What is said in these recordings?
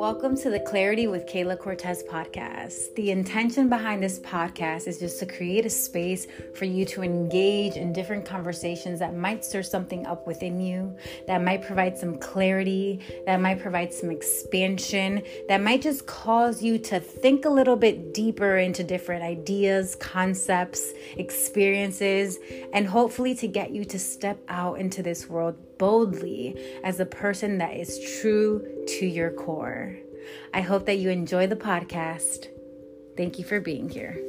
Welcome to the Clarity with Kayla Cortez podcast. The intention behind this podcast is just to create a space for you to engage in different conversations that might stir something up within you, that might provide some clarity, that might provide some expansion, that might just cause you to think a little bit deeper into different ideas, concepts, experiences, and hopefully to get you to step out into this world boldly as a person that is true to your core. I hope that you enjoy the podcast. Thank you for being here.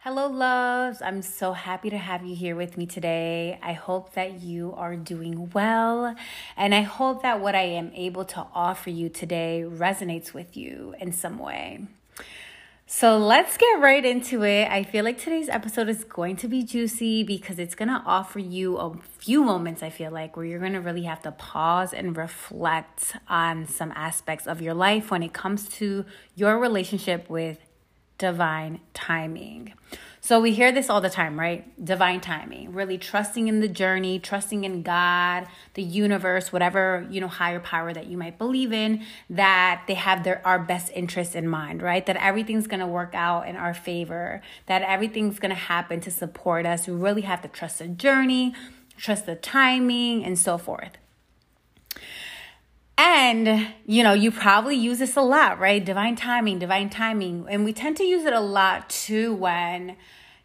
Hello, loves. I'm so happy to have you here with me today. I hope that you are doing well, and I hope that what I am able to offer you today resonates with you in some way. So let's get right into it. I feel like today's episode is going to be juicy because it's going to offer you a few moments, I feel like, where you're going to really have to pause and reflect on some aspects of your life when it comes to your relationship with divine timing. So we hear this all the time, right? Divine timing, really trusting in the journey, trusting in God, the universe, whatever, you know, higher power that you might believe in, that they have their our best interests in mind, right? That everything's going to work out in our favor, that everything's going to happen to support us. We really have to trust the journey, trust the timing, and so forth. And, you know, you probably use this a lot, right? Divine timing, divine timing. And we tend to use it a lot too when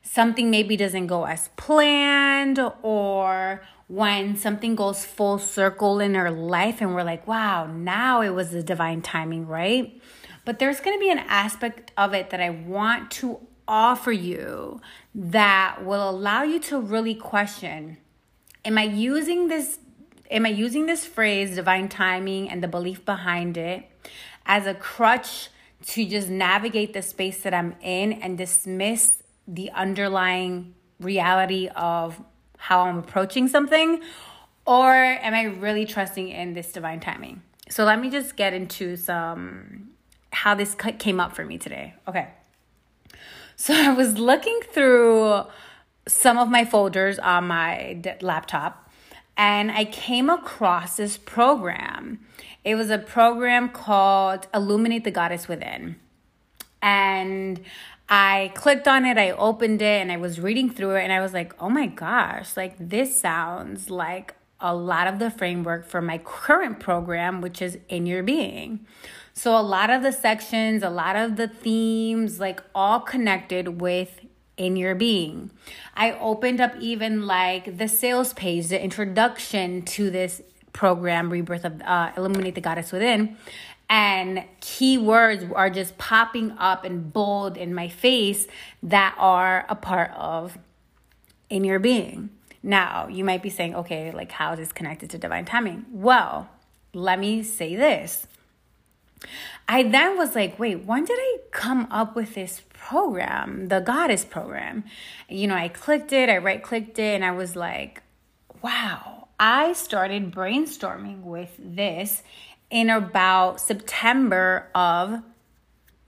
something maybe doesn't go as planned or when something goes full circle in our life and we're like, wow, now it was the divine timing, right? But there's going to be an aspect of it that I want to offer you that will allow you to really question Am I using this am I using this phrase, divine timing, and the belief behind it as a crutch to just navigate the space that I'm in and dismiss the underlying reality of how I'm approaching something? Or am I really trusting in this divine timing? So let me just get into some how this came up for me today. Okay. So I was looking through some of my folders on my laptop and I came across this program. It was a program called Illuminate the Goddess Within. And I clicked on it, I opened it, and I was reading through it, and I was like, oh my gosh, like this sounds like a lot of the framework for my current program, which is In Your Being. So, a lot of the sections, a lot of the themes, like all connected with in your being. I opened up even like the sales page, the introduction to this program, Rebirth of uh, Illuminate the Goddess Within. And keywords are just popping up and bold in my face that are a part of in your being. Now, you might be saying, okay, like how is this connected to divine timing? Well, let me say this. I then was like, wait, when did I come up with this program, the goddess program. You know, I clicked it, I right clicked it, and I was like, wow, I started brainstorming with this in about September of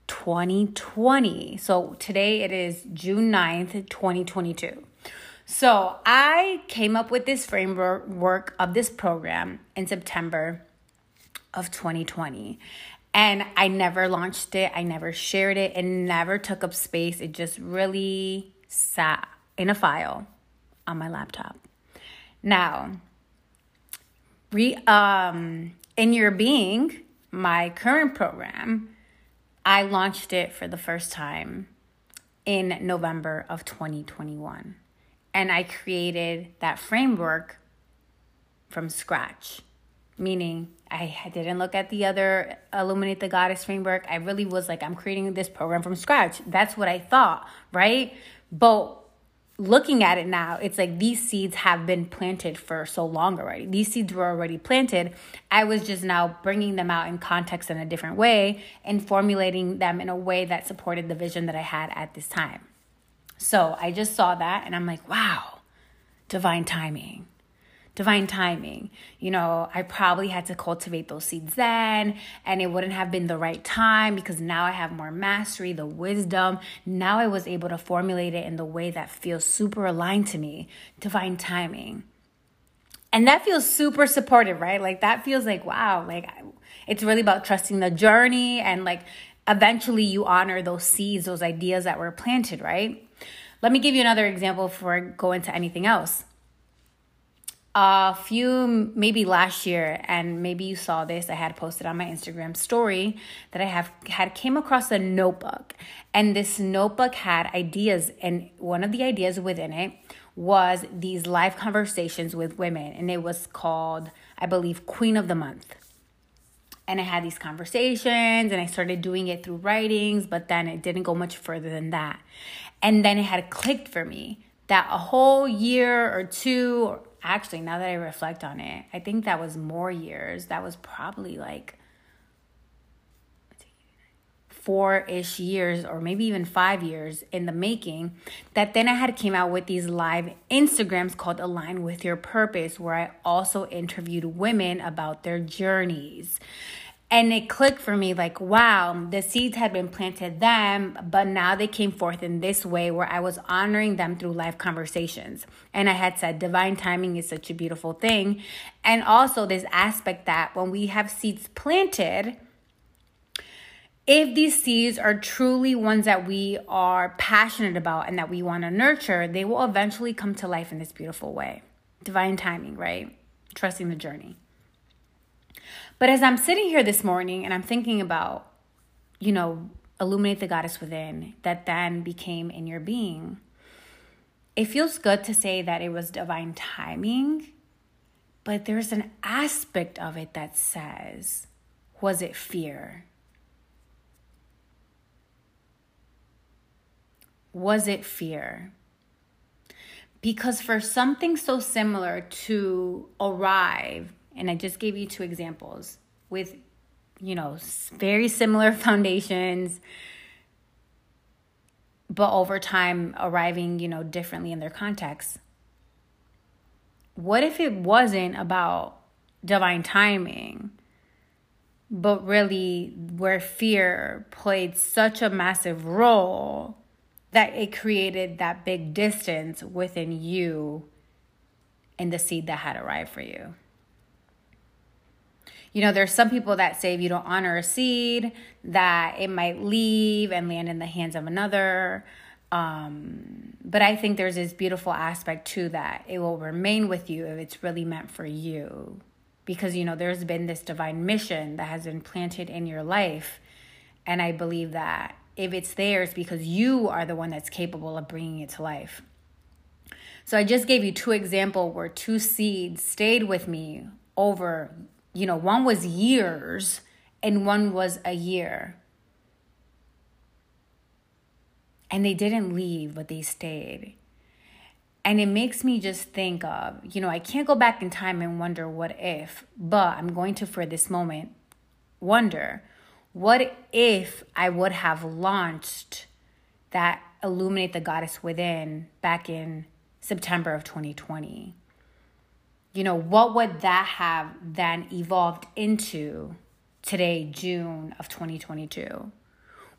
2020. So today it is June 9th, 2022. So I came up with this framework of this program in September of 2020. And I never launched it, I never shared it, it never took up space. It just really sat in a file on my laptop. Now, re, um, in your being, my current program, I launched it for the first time in November of 2021. And I created that framework from scratch meaning I didn't look at the other Illuminate the Goddess framework. I really was like, I'm creating this program from scratch. That's what I thought, right? But looking at it now, it's like these seeds have been planted for so long already. These seeds were already planted. I was just now bringing them out in context in a different way and formulating them in a way that supported the vision that I had at this time. So I just saw that and I'm like, wow, divine timing divine timing. You know, I probably had to cultivate those seeds then, and it wouldn't have been the right time because now I have more mastery, the wisdom. Now I was able to formulate it in the way that feels super aligned to me. Divine timing. And that feels super supportive, right? Like that feels like, wow, like it's really about trusting the journey and like eventually you honor those seeds, those ideas that were planted, right? Let me give you another example before I go into anything else. A few, maybe last year, and maybe you saw this, I had posted on my Instagram story that I have had came across a notebook. And this notebook had ideas, and one of the ideas within it was these live conversations with women, and it was called, I believe, Queen of the Month and I had these conversations and I started doing it through writings, but then it didn't go much further than that. And then it had clicked for me that a whole year or two, actually, now that I reflect on it, I think that was more years. That was probably like four ish years or maybe even five years in the making that then I had came out with these live Instagrams called Align with Your Purpose, where I also interviewed women about their journeys. And it clicked for me like, wow, the seeds had been planted then, but now they came forth in this way where I was honoring them through live conversations. And I had said, divine timing is such a beautiful thing. And also, this aspect that when we have seeds planted, if these seeds are truly ones that we are passionate about and that we want to nurture, they will eventually come to life in this beautiful way. Divine timing, right? Trusting the journey. But as I'm sitting here this morning and I'm thinking about, you know, illuminate the goddess within that then became in your being, it feels good to say that it was divine timing, but there's an aspect of it that says, was it fear? Was it fear? Because for something so similar to arrive, and I just gave you two examples with, you know, very similar foundations, but over time arriving, you know, differently in their context. What if it wasn't about divine timing, but really where fear played such a massive role that it created that big distance within you and the seed that had arrived for you. You know, there's some people that say if you don't honor a seed, that it might leave and land in the hands of another. Um, but I think there's this beautiful aspect to that. It will remain with you if it's really meant for you. Because, you know, there's been this divine mission that has been planted in your life. And I believe that if it's there, it's because you are the one that's capable of bringing it to life. So I just gave you two examples where two seeds stayed with me over, you know, one was years and one was a year. And they didn't leave, but they stayed. And it makes me just think of, you know, I can't go back in time and wonder what if, but I'm going to, for this moment, wonder what if I would have launched that Illuminate the Goddess Within back in September of 2020? You know, what would that have then evolved into today, June of 2022?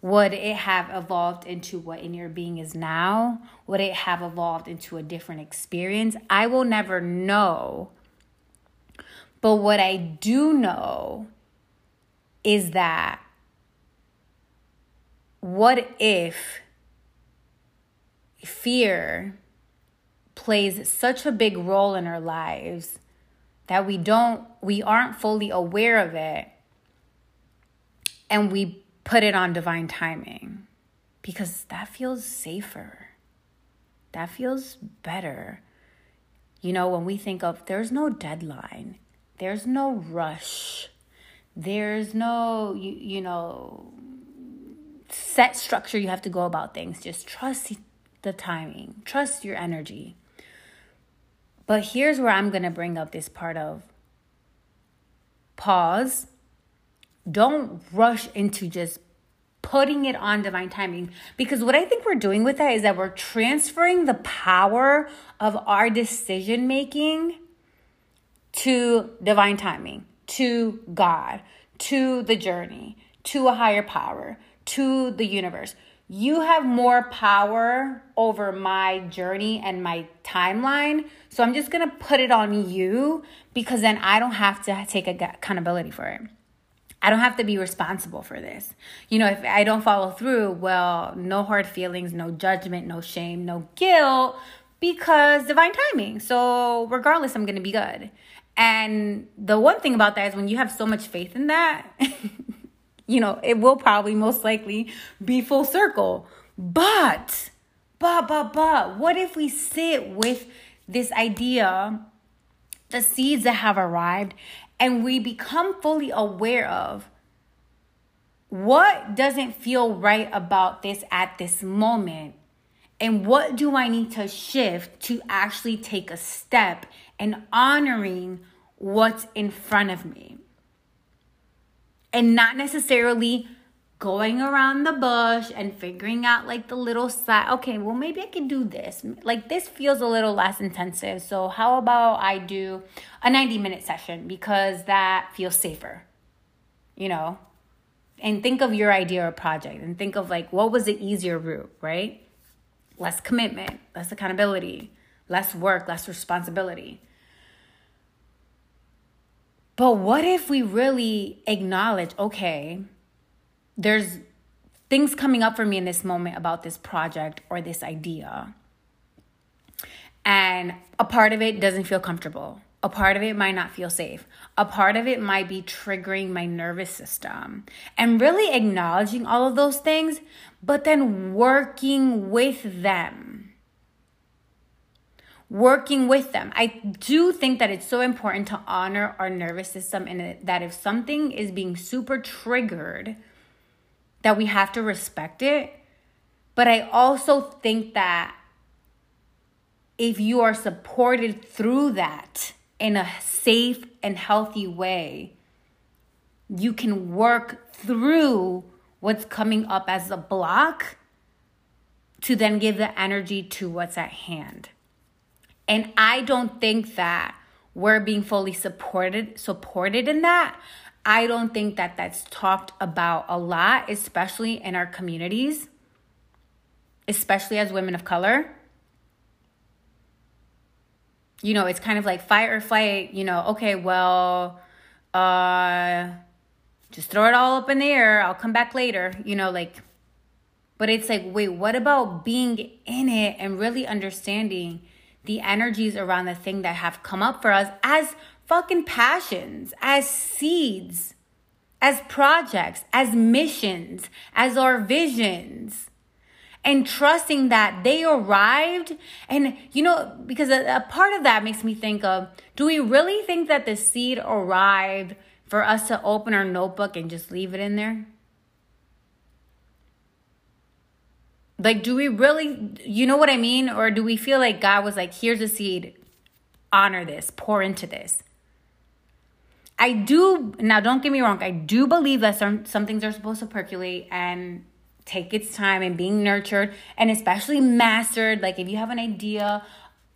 Would it have evolved into what in your being is now? Would it have evolved into a different experience? I will never know. But what I do know is that what if fear plays such a big role in our lives that we don't we aren't fully aware of it and we put it on divine timing because that feels safer that feels better you know when we think of there's no deadline there's no rush there's no you, you know set structure you have to go about things. Just trust the timing, trust your energy. But here's where I'm going to bring up this part of pause. Don't rush into just putting it on divine timing because what I think we're doing with that is that we're transferring the power of our decision making to divine timing, to God, to the journey, to a higher power, to the universe, you have more power over my journey and my timeline. So I'm just going to put it on you because then I don't have to take accountability for it. I don't have to be responsible for this. You know, if I don't follow through, well, no hard feelings, no judgment, no shame, no guilt, because divine timing. So, regardless, I'm going to be good. And the one thing about that is when you have so much faith in that, you know, it will probably most likely be full circle. But, but, but, but, what if we sit with this idea, the seeds that have arrived, and we become fully aware of what doesn't feel right about this at this moment and what do I need to shift to actually take a step in honoring what's in front of me? And not necessarily going around the bush and figuring out like the little side okay well maybe i can do this. Like this feels a little less intensive so how about i do a 90 minute session because that feels safer you know? And think of your idea or project and think of like what was the easier route right? Less commitment less accountability less work less responsibility. But what if we really acknowledge okay there's things coming up for me in this moment about this project or this idea. And a part of it doesn't feel comfortable. A part of it might not feel safe. A part of it might be triggering my nervous system. And really acknowledging all of those things, but then working with them. Working with them. I do think that it's so important to honor our nervous system and that if something is being super triggered, that we have to respect it. But I also think that if you are supported through that in a safe and healthy way, you can work through what's coming up as a block to then give the energy to what's at hand. And I don't think that we're being fully supported supported in that. I don't think that that's talked about a lot, especially in our communities, especially as women of color. You know, it's kind of like fight or flight, you know, okay, well, uh just throw it all up in the air. I'll come back later, you know, like but it's like, wait, what about being in it and really understanding the energies around the thing that have come up for us as fucking passions, as seeds, as projects, as missions, as our visions. And trusting that they arrived. And, you know, because a, a part of that makes me think of do we really think that the seed arrived for us to open our notebook and just leave it in there? Like, do we really, you know what I mean? Or do we feel like God was like, here's a seed, honor this, pour into this? I do now. Don't get me wrong. I do believe that some some things are supposed to percolate and take its time and being nurtured and especially mastered. Like if you have an idea,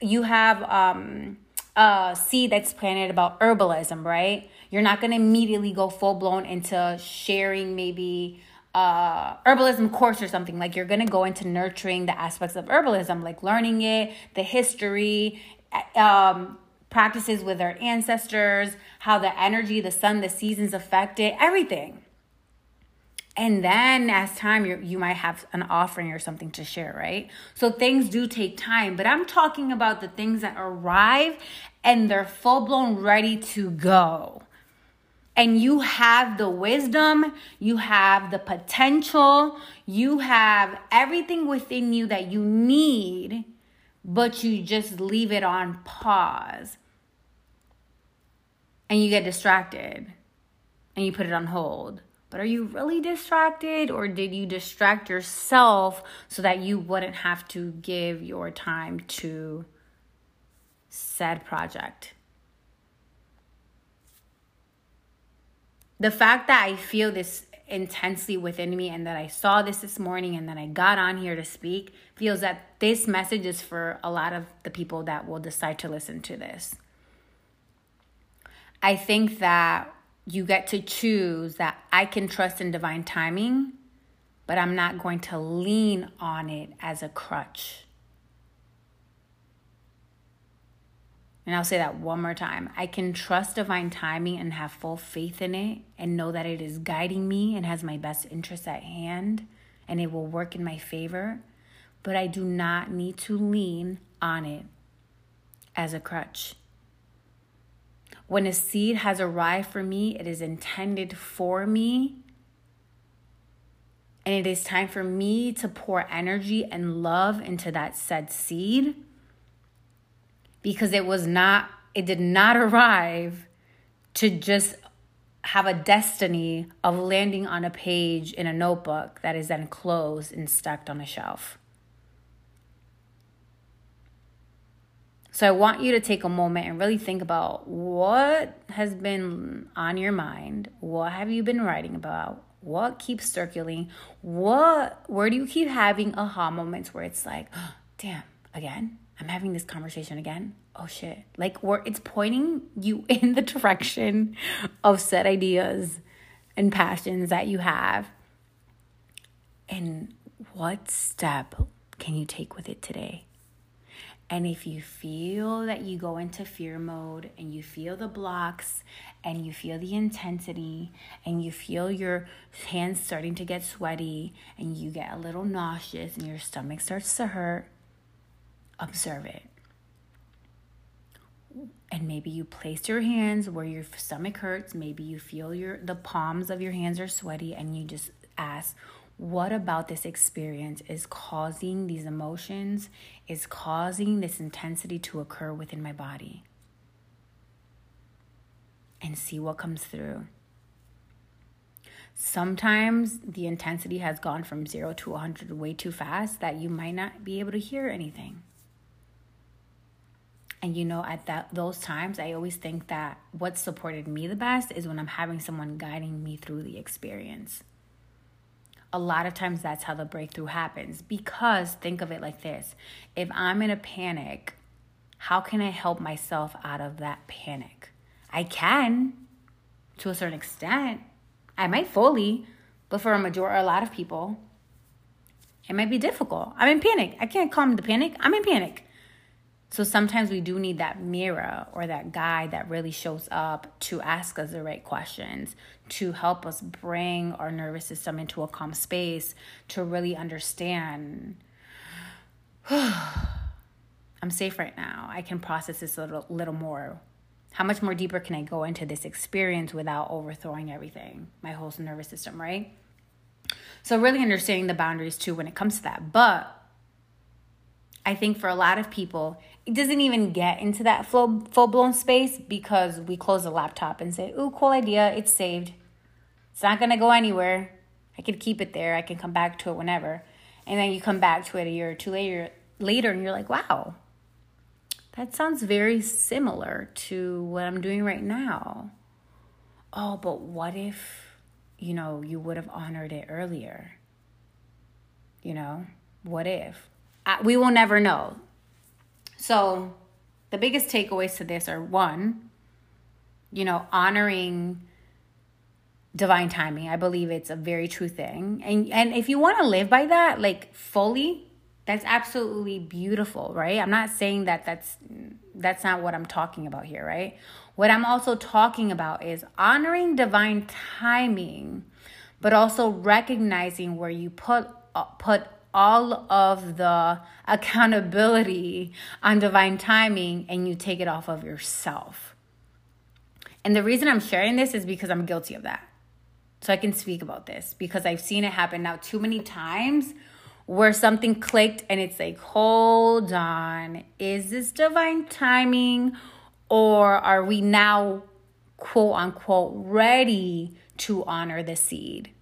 you have um, a seed that's planted about herbalism, right? You're not gonna immediately go full blown into sharing maybe uh, herbalism course or something. Like you're gonna go into nurturing the aspects of herbalism, like learning it, the history, um, practices with our ancestors, how the energy, the sun, the seasons affect it, everything. And then as time you you might have an offering or something to share, right? So things do take time, but I'm talking about the things that arrive and they're full-blown ready to go. And you have the wisdom, you have the potential, you have everything within you that you need, but you just leave it on pause and you get distracted and you put it on hold. But are you really distracted or did you distract yourself so that you wouldn't have to give your time to said project? The fact that I feel this intensely within me and that I saw this this morning and that I got on here to speak feels that this message is for a lot of the people that will decide to listen to this. I think that you get to choose that I can trust in divine timing but I'm not going to lean on it as a crutch. And I'll say that one more time. I can trust divine timing and have full faith in it and know that it is guiding me and has my best interests at hand and it will work in my favor. But I do not need to lean on it as a crutch. When a seed has arrived for me, it is intended for me. And it is time for me to pour energy and love into that said seed because it was not, it did not arrive to just have a destiny of landing on a page in a notebook that is then closed and stuck on a shelf. So I want you to take a moment and really think about what has been on your mind. What have you been writing about? What keeps circulating? What where do you keep having aha moments where it's like, oh, damn, again? I'm having this conversation again. Oh shit. Like where it's pointing you in the direction of set ideas and passions that you have. And what step can you take with it today? And if you feel that you go into fear mode and you feel the blocks and you feel the intensity and you feel your hands starting to get sweaty and you get a little nauseous and your stomach starts to hurt, observe it. And maybe you place your hands where your stomach hurts, maybe you feel your the palms of your hands are sweaty and you just ask, what about this experience is causing these emotions, is causing this intensity to occur within my body? And see what comes through. Sometimes the intensity has gone from zero to 100 way too fast that you might not be able to hear anything. And you know, at that those times, I always think that what supported me the best is when I'm having someone guiding me through the experience a lot of times that's how the breakthrough happens. Because think of it like this if I'm in a panic, how can I help myself out of that panic? I can to a certain extent. I might fully, but for a majority, a lot of people, it might be difficult. I'm in panic. I can't calm the panic. I'm in panic. So sometimes we do need that mirror or that guide that really shows up to ask us the right questions, to help us bring our nervous system into a calm space, to really understand. I'm safe right now. I can process this a little, little more. How much more deeper can I go into this experience without overthrowing everything, my whole nervous system, right? So, really understanding the boundaries too when it comes to that. But I think for a lot of people, it doesn't even get into that full full blown space because we close the laptop and say, "Ooh, cool idea, it's saved. It's not gonna go anywhere. I could keep it there. I can come back to it whenever." And then you come back to it a year or two later, later, and you're like, "Wow, that sounds very similar to what I'm doing right now." Oh, but what if, you know, you would have honored it earlier? You know, what if? I, we will never know. So, the biggest takeaways to this are one, you know, honoring divine timing. I believe it's a very true thing. And and if you want to live by that like fully, that's absolutely beautiful, right? I'm not saying that that's that's not what I'm talking about here, right? What I'm also talking about is honoring divine timing, but also recognizing where you put uh, put all of the accountability on divine timing and you take it off of yourself. And the reason I'm sharing this is because I'm guilty of that. So I can speak about this because I've seen it happen now too many times where something clicked and it's like, hold on, is this divine timing or are we now quote unquote ready to honor the seed?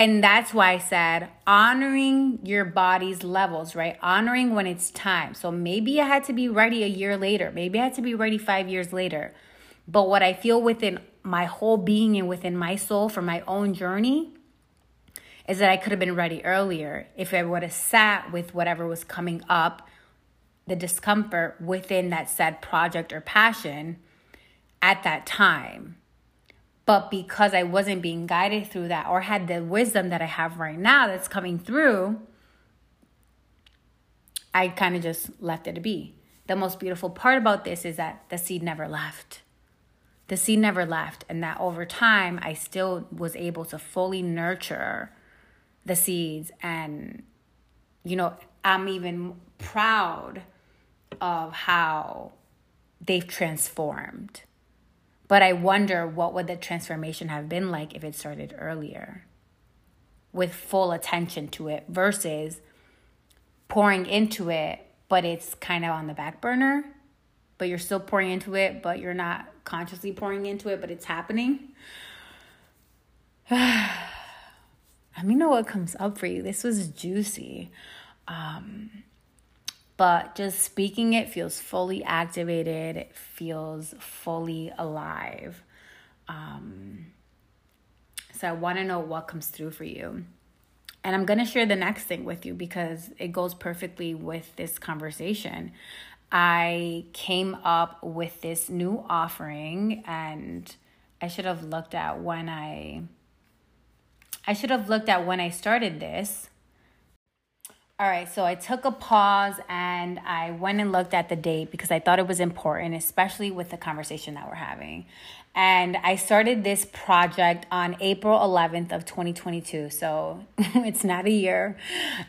And that's why I said honoring your body's levels, right? Honoring when it's time. So maybe I had to be ready a year later. Maybe I had to be ready five years later. But what I feel within my whole being and within my soul for my own journey is that I could have been ready earlier if I would have sat with whatever was coming up, the discomfort within that said project or passion at that time. But because I wasn't being guided through that or had the wisdom that I have right now that's coming through, I kind of just left it to be. The most beautiful part about this is that the seed never left. The seed never left, and that over time, I still was able to fully nurture the seeds. And, you know, I'm even proud of how they've transformed. But I wonder what would the transformation have been like if it started earlier with full attention to it versus pouring into it, but it's kind of on the back burner. But you're still pouring into it, but you're not consciously pouring into it, but it's happening. Let me know what comes up for you. This was juicy. Um, but just speaking it feels fully activated, it feels fully alive. Um, so I want to know what comes through for you. And I'm going to share the next thing with you because it goes perfectly with this conversation. I came up with this new offering and I should have looked at when I I should have looked at when I started this all right, so I took a pause and I went and looked at the date because I thought it was important, especially with the conversation that we're having. And I started this project on April 11th of 2022. So it's not a year.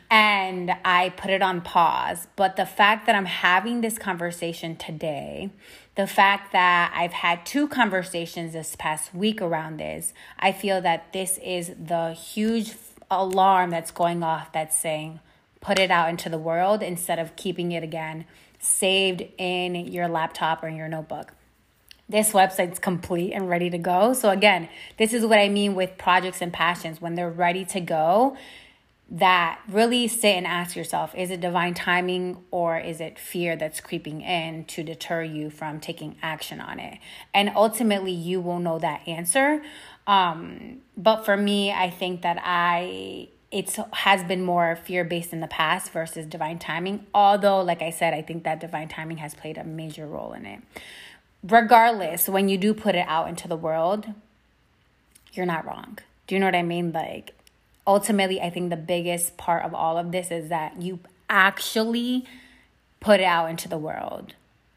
And I put it on pause. But the fact that I'm having this conversation today, the fact that I've had two conversations this past week around this, I feel that this is the huge alarm that's going off that's saying, put it out into the world instead of keeping it again saved in your laptop or your notebook. This website's complete and ready to go. So, again, this is what I mean with projects and passions. When they're ready to go, that really sit and ask yourself is it divine timing or is it fear that's creeping in to deter you from taking action on it? And ultimately, you will know that answer. Um, but for me, I think that I it has been more fear based in the past versus divine timing. Although, like I said, I think that divine timing has played a major role in it. Regardless, when you do put it out into the world, you're not wrong. Do you know what I mean? Like, ultimately, I think the biggest part of all of this is that you actually put it out into the world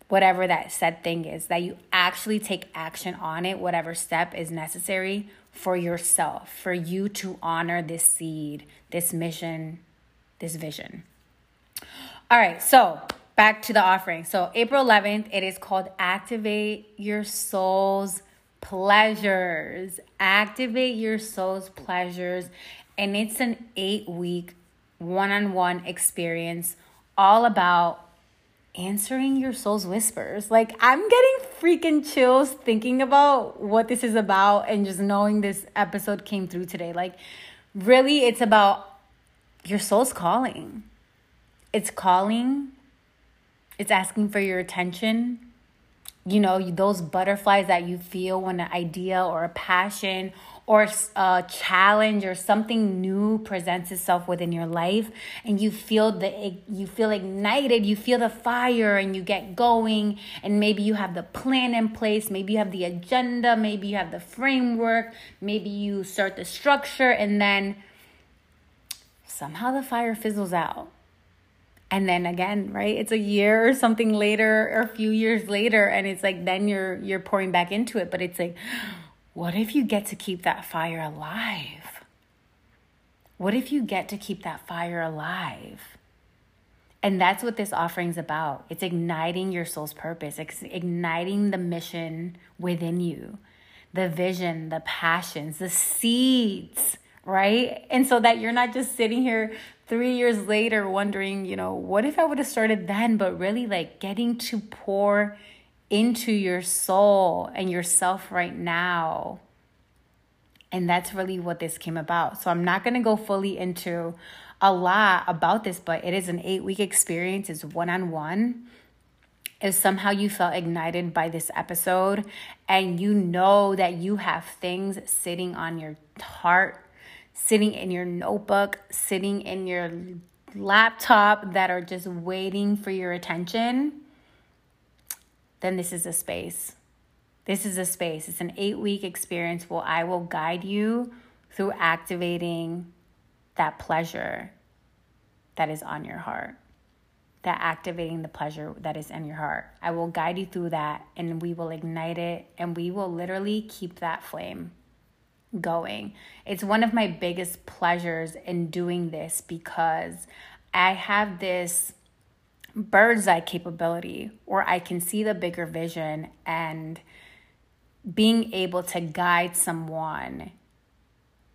whatever that said thing is, that you actually take action on it, whatever step is necessary for yourself, for you to honor this seed, this mission, this vision. All right, so back to the offering. So, April 11th, it is called Activate Your Soul's Pleasures. Activate Your Soul's Pleasures. And it's an eight week one on one experience all about answering your soul's whispers. Like, I'm getting freaking chills thinking about what this is about and just knowing this episode came through today. Like, really, it's about your soul's calling. It's calling, it's asking for your attention. You know, those butterflies that you feel when an idea or a passion or a challenge or something new presents itself within your life and you feel the you feel ignited you feel the fire and you get going and maybe you have the plan in place maybe you have the agenda maybe you have the framework maybe you start the structure and then somehow the fire fizzles out. And then again right? It's a year or something later or a few years later and it's like then you're you're pouring back into it but it's like what if you get to keep that fire alive? What if you get to keep that fire alive? And that's what this offering's about. It's igniting your soul's purpose, it's igniting the mission within you, the vision, the passions, the seeds, right? And so that you're not just sitting here three years later wondering, you know, what if I would have started then, but really like getting to pour into your soul and yourself right now. And that's really what this came about. So I'm not going to go fully into a lot about this, but it is an eight week experience, it's one on one. If somehow you felt ignited by this episode and you know that you have things sitting on your heart, sitting in your notebook, sitting in your laptop that are just waiting for your attention, then this is a space. This is a space, it's an eight week experience where I will guide you through activating that pleasure that is on your heart. That activating the pleasure that is in your heart. I will guide you through that and we will ignite it and we will literally keep that flame going. It's one of my biggest pleasures in doing this because I have this bird's eye capability where I can see the bigger vision and being able to guide someone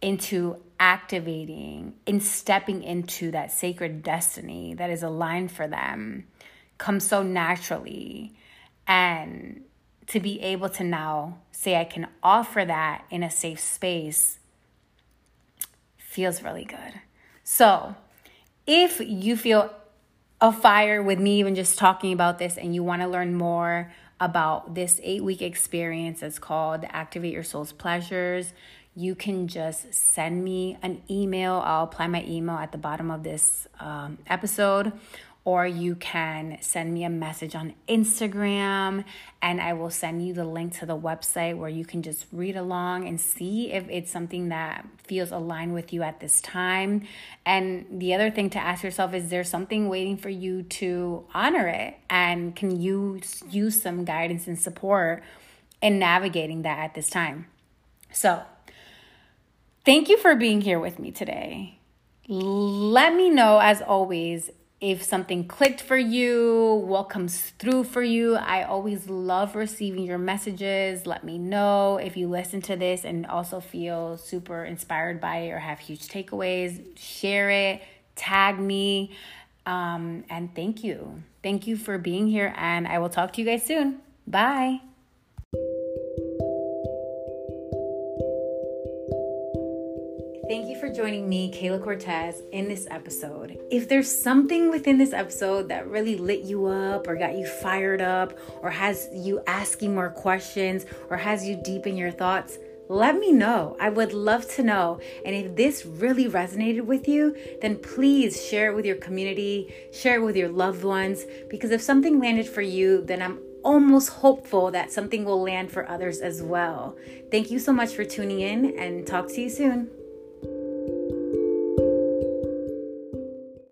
into activating and stepping into that sacred destiny that is aligned for them comes so naturally. And to be able to now say I can offer that in a safe space feels really good. So, if you feel a fire with me even just talking about this and you want to learn more about this eight week experience. It's called activate your soul's pleasures. You can just send me an email. I'll apply my email at the bottom of this um, episode or you can send me a message on Instagram and I will send you the link to the website where you can just read along and see if it's something that feels aligned with you at this time. And the other thing to ask yourself is there something waiting for you to honor it? And can you use some guidance and support in navigating that at this time? So, thank you for being here with me today. Let me know, as always, if something clicked for you, what comes through for you. I always love receiving your messages. Let me know if you listen to this and also feel super inspired by it or have huge takeaways. Share it, tag me. Um, and thank you. Thank you for being here, and I will talk to you guys soon. Bye. Joining me, Kayla Cortez, in this episode. If there's something within this episode that really lit you up or got you fired up or has you asking more questions or has you deep in your thoughts, let me know. I would love to know. And if this really resonated with you, then please share it with your community, share it with your loved ones, because if something landed for you, then I'm almost hopeful that something will land for others as well. Thank you so much for tuning in and talk to you soon.